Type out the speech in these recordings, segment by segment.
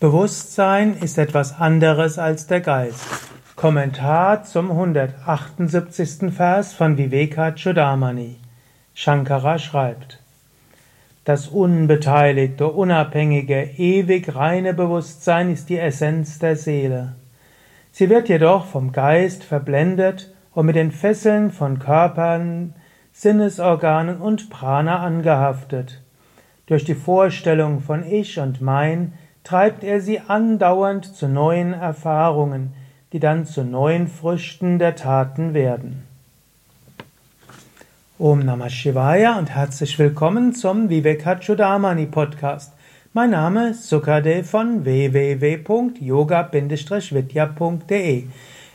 Bewusstsein ist etwas anderes als der Geist. Kommentar zum 178. Vers von Vivekachudamani. Shankara schreibt: Das unbeteiligte, unabhängige, ewig reine Bewusstsein ist die Essenz der Seele. Sie wird jedoch vom Geist verblendet und mit den Fesseln von Körpern, Sinnesorganen und Prana angehaftet. Durch die Vorstellung von Ich und Mein treibt er sie andauernd zu neuen Erfahrungen, die dann zu neuen Früchten der Taten werden. Om Namah Shivaya und herzlich willkommen zum Vivekachudamani Podcast. Mein Name ist Sukade von www.yoga-vidya.de.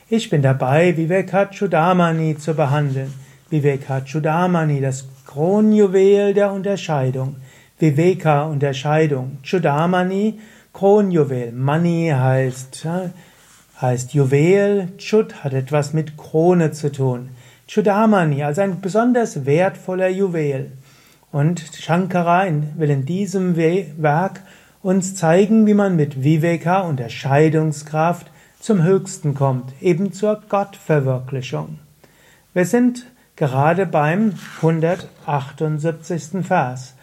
Ich bin dabei, Vivekachudamani zu behandeln. Vivekachudamani, das Kronjuwel der Unterscheidung. Viveka, Unterscheidung. Chudamani, Kronjuwel. Mani heißt, heißt Juwel. Chud hat etwas mit Krone zu tun. Chudamani, also ein besonders wertvoller Juwel. Und Shankara will in diesem Werk uns zeigen, wie man mit Viveka, Unterscheidungskraft, zum Höchsten kommt, eben zur Gottverwirklichung. Wir sind gerade beim 178. Vers.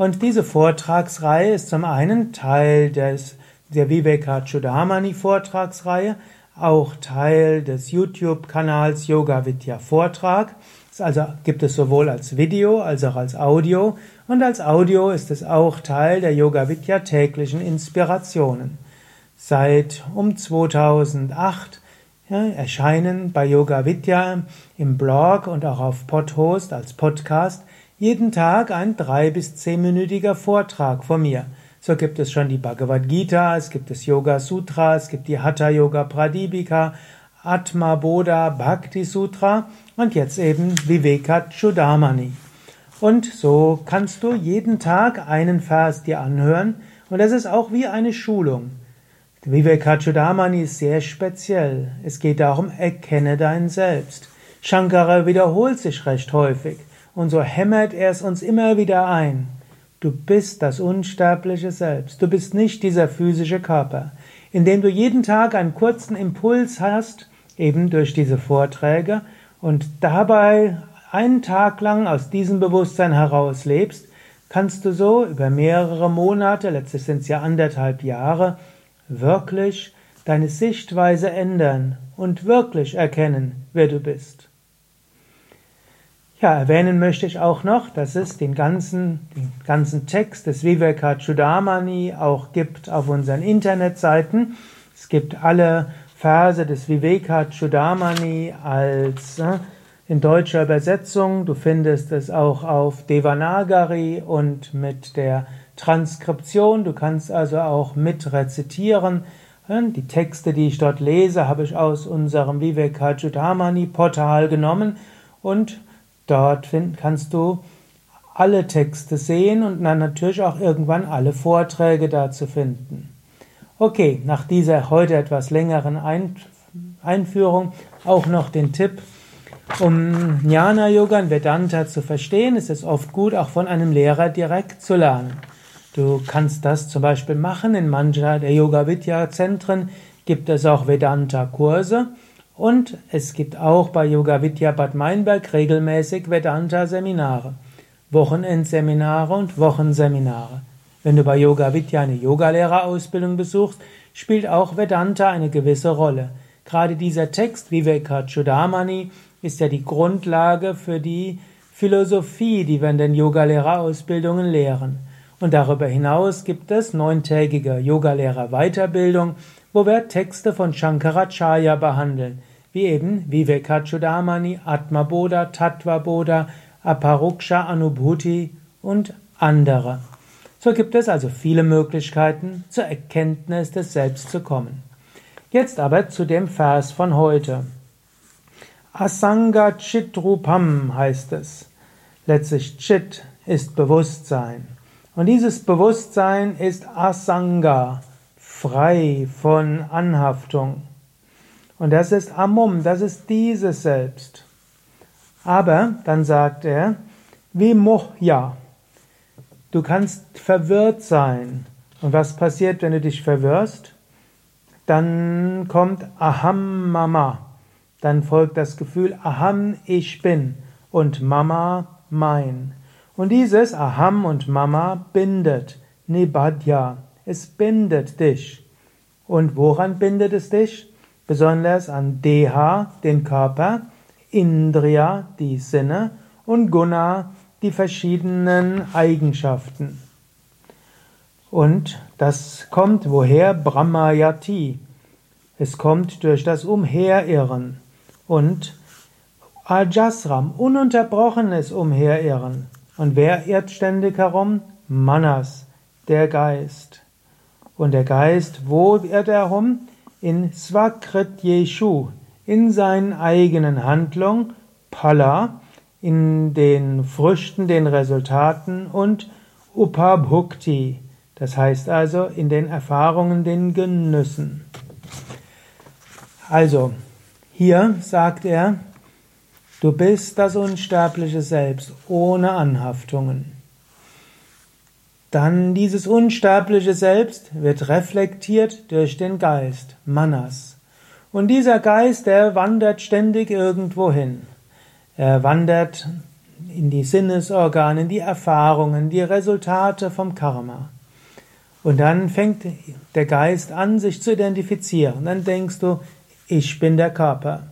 Und diese Vortragsreihe ist zum einen Teil des, der Vivekachudamani Vortragsreihe, auch Teil des YouTube-Kanals Yoga Vidya Vortrag. Also gibt es sowohl als Video als auch als Audio. Und als Audio ist es auch Teil der Yoga Vidya täglichen Inspirationen. Seit um 2008 ja, erscheinen bei Yoga Vidya im Blog und auch auf Podhost als Podcast jeden Tag ein drei- bis zehnminütiger Vortrag von mir. So gibt es schon die Bhagavad Gita, es gibt das Yoga Sutra, es gibt die Hatha Yoga Pradipika, Atma Bodha Bhakti Sutra und jetzt eben Viveka Chudamani. Und so kannst du jeden Tag einen Vers dir anhören und das ist auch wie eine Schulung. Viveka Chudamani ist sehr speziell. Es geht darum, erkenne dein Selbst. Shankara wiederholt sich recht häufig. Und so hämmert er es uns immer wieder ein. Du bist das unsterbliche Selbst. Du bist nicht dieser physische Körper. Indem du jeden Tag einen kurzen Impuls hast, eben durch diese Vorträge, und dabei einen Tag lang aus diesem Bewusstsein heraus lebst, kannst du so über mehrere Monate, letztlich sind es ja anderthalb Jahre, wirklich deine Sichtweise ändern und wirklich erkennen, wer du bist. Ja, erwähnen möchte ich auch noch, dass es den ganzen, den ganzen Text des Vivekachudamani auch gibt auf unseren Internetseiten. Es gibt alle Verse des Vivekachudamani als äh, in deutscher Übersetzung. Du findest es auch auf Devanagari und mit der Transkription. Du kannst also auch mit rezitieren. Die Texte, die ich dort lese, habe ich aus unserem Vivekachudamani Portal genommen und Dort kannst du alle Texte sehen und dann natürlich auch irgendwann alle Vorträge dazu finden. Okay, nach dieser heute etwas längeren Einführung auch noch den Tipp, um Jnana Yoga und Vedanta zu verstehen, ist es oft gut, auch von einem Lehrer direkt zu lernen. Du kannst das zum Beispiel machen. In mancher der Yoga Vidya Zentren gibt es auch Vedanta Kurse. Und es gibt auch bei Yoga Vidya Bad Meinberg regelmäßig Vedanta-Seminare, Wochenendseminare und Wochenseminare. Wenn du bei Yoga Vidya eine Yogalehrerausbildung besuchst, spielt auch Vedanta eine gewisse Rolle. Gerade dieser Text, Vivekachudamani, ist ja die Grundlage für die Philosophie, die wir in den Yogalehrerausbildungen lehren. Und darüber hinaus gibt es neuntägige Yogalehrer-Weiterbildung, wo wir Texte von Shankaracharya behandeln wie eben Vivekachudamani, Atma Bodha, Tattva Bodha, Aparuksha Anubhuti und andere. So gibt es also viele Möglichkeiten, zur Erkenntnis des Selbst zu kommen. Jetzt aber zu dem Vers von heute. Asanga Chitrupam heißt es. Letztlich Chit ist Bewusstsein. Und dieses Bewusstsein ist Asanga, frei von Anhaftung. Und das ist Amum, das ist dieses Selbst. Aber dann sagt er, wie Mohya. Du kannst verwirrt sein. Und was passiert, wenn du dich verwirrst? Dann kommt Aham Mama. Dann folgt das Gefühl Aham ich bin und Mama mein. Und dieses Aham und Mama bindet. Nibadya. Es bindet dich. Und woran bindet es dich? Besonders an Deha, den Körper, Indriya, die Sinne und Guna, die verschiedenen Eigenschaften. Und das kommt woher? Brahmayati. Es kommt durch das Umherirren. Und Ajasram, ununterbrochenes Umherirren. Und wer irrt ständig herum? Manas, der Geist. Und der Geist, wo irrt er herum? In Svakrit Yeshu, in seinen eigenen Handlungen, Pala, in den Früchten, den Resultaten und Upabhukti, das heißt also in den Erfahrungen, den Genüssen. Also, hier sagt er, du bist das unsterbliche Selbst ohne Anhaftungen. Dann dieses unsterbliche Selbst wird reflektiert durch den Geist, Manas. Und dieser Geist, der wandert ständig irgendwo hin. Er wandert in die Sinnesorgane, in die Erfahrungen, die Resultate vom Karma. Und dann fängt der Geist an, sich zu identifizieren. Dann denkst du, ich bin der Körper.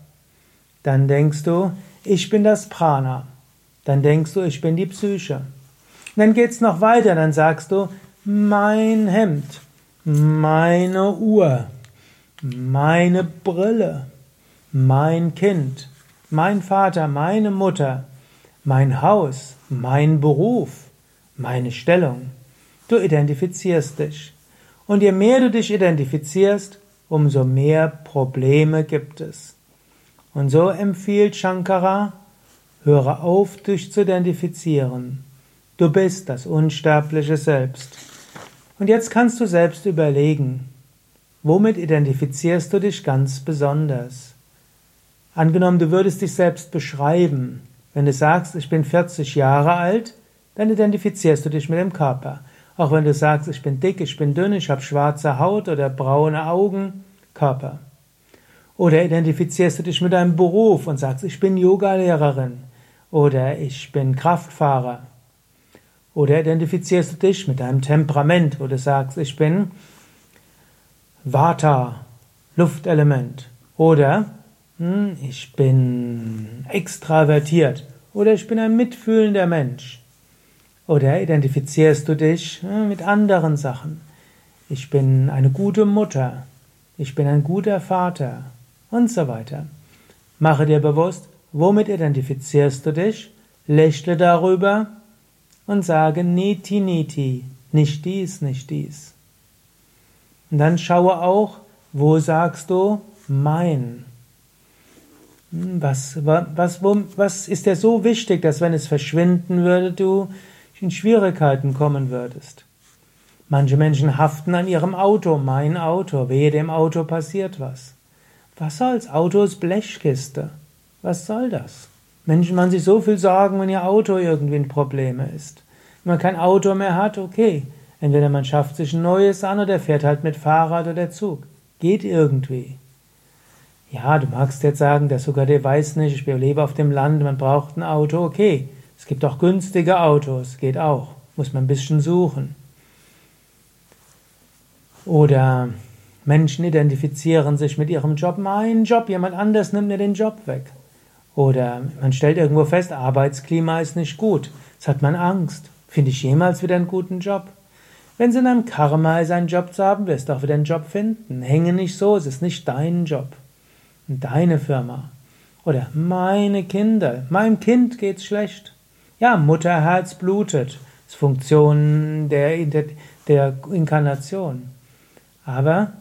Dann denkst du, ich bin das Prana. Dann denkst du, ich bin die Psyche. Dann geht's noch weiter, dann sagst du, mein Hemd, meine Uhr, meine Brille, mein Kind, mein Vater, meine Mutter, mein Haus, mein Beruf, meine Stellung. Du identifizierst dich. Und je mehr du dich identifizierst, umso mehr Probleme gibt es. Und so empfiehlt Shankara, höre auf, dich zu identifizieren. Du bist das unsterbliche Selbst. Und jetzt kannst du selbst überlegen, Womit identifizierst du dich ganz besonders? Angenommen, du würdest dich selbst beschreiben. Wenn du sagst, ich bin 40 Jahre alt, dann identifizierst du dich mit dem Körper. Auch wenn du sagst, ich bin dick, ich bin dünn, ich habe schwarze Haut oder braune Augen, Körper. Oder identifizierst du dich mit deinem Beruf und sagst, ich bin Yogalehrerin oder ich bin Kraftfahrer. Oder identifizierst du dich mit deinem Temperament, wo du sagst, ich bin Vata, Luftelement. Oder hm, ich bin extravertiert. Oder ich bin ein mitfühlender Mensch. Oder identifizierst du dich hm, mit anderen Sachen. Ich bin eine gute Mutter. Ich bin ein guter Vater. Und so weiter. Mache dir bewusst, womit identifizierst du dich? Lächle darüber und sage Niti Niti. Nicht dies, nicht dies. Und dann schaue auch, wo sagst du mein? Hm, was, was, wo, was ist dir so wichtig, dass wenn es verschwinden würde, du in Schwierigkeiten kommen würdest? Manche Menschen haften an ihrem Auto, mein Auto, wehe dem Auto passiert was. Was soll's? Auto ist Blechkiste. Was soll das? Menschen machen sich so viel Sorgen, wenn ihr Auto irgendwie ein Problem ist. Wenn man kein Auto mehr hat, okay, Entweder man schafft sich ein neues an oder fährt halt mit Fahrrad oder Zug. Geht irgendwie. Ja, du magst jetzt sagen, der sogar der weiß nicht, ich lebe auf dem Land, man braucht ein Auto. Okay, es gibt auch günstige Autos, geht auch. Muss man ein bisschen suchen. Oder Menschen identifizieren sich mit ihrem Job. Mein Job, jemand anders nimmt mir den Job weg. Oder man stellt irgendwo fest, Arbeitsklima ist nicht gut. Jetzt hat man Angst. Finde ich jemals wieder einen guten Job? Wenn es in deinem Karma ist, einen Job zu haben, wirst du auch wieder einen Job finden. Hänge nicht so, es ist nicht dein Job. Deine Firma. Oder meine Kinder. Meinem Kind geht's schlecht. Ja, Mutterherz blutet. Das ist Funktion der, der Inkarnation. Aber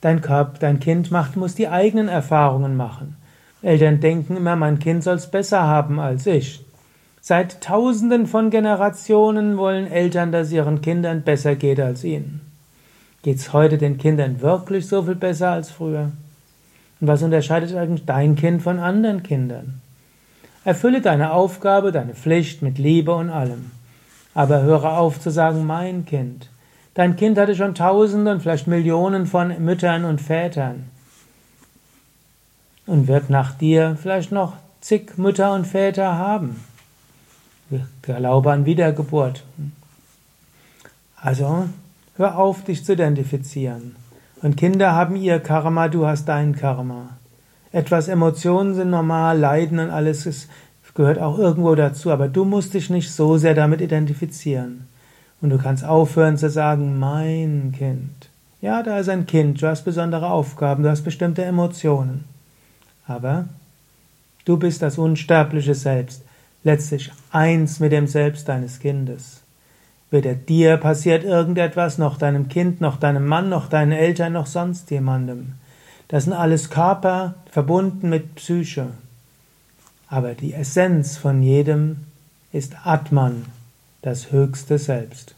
dein, Körper, dein Kind macht, muss die eigenen Erfahrungen machen. Eltern denken immer, mein Kind soll es besser haben als ich. Seit Tausenden von Generationen wollen Eltern, dass ihren Kindern besser geht als ihnen. Geht's heute den Kindern wirklich so viel besser als früher? Und was unterscheidet eigentlich dein Kind von anderen Kindern? Erfülle deine Aufgabe, deine Pflicht mit Liebe und allem. Aber höre auf zu sagen, mein Kind. Dein Kind hatte schon Tausende und vielleicht Millionen von Müttern und Vätern und wird nach dir vielleicht noch zig Mütter und Väter haben. Glaube an Wiedergeburt. Also, hör auf, dich zu identifizieren. Und Kinder haben ihr Karma, du hast dein Karma. Etwas Emotionen sind normal, Leiden und alles ist, gehört auch irgendwo dazu, aber du musst dich nicht so sehr damit identifizieren. Und du kannst aufhören zu sagen, mein Kind. Ja, da ist ein Kind, du hast besondere Aufgaben, du hast bestimmte Emotionen. Aber du bist das unsterbliche Selbst, letztlich eins mit dem Selbst deines Kindes. Weder dir passiert irgendetwas, noch deinem Kind, noch deinem Mann, noch deinen Eltern, noch sonst jemandem. Das sind alles Körper verbunden mit Psyche. Aber die Essenz von jedem ist Atman, das höchste Selbst.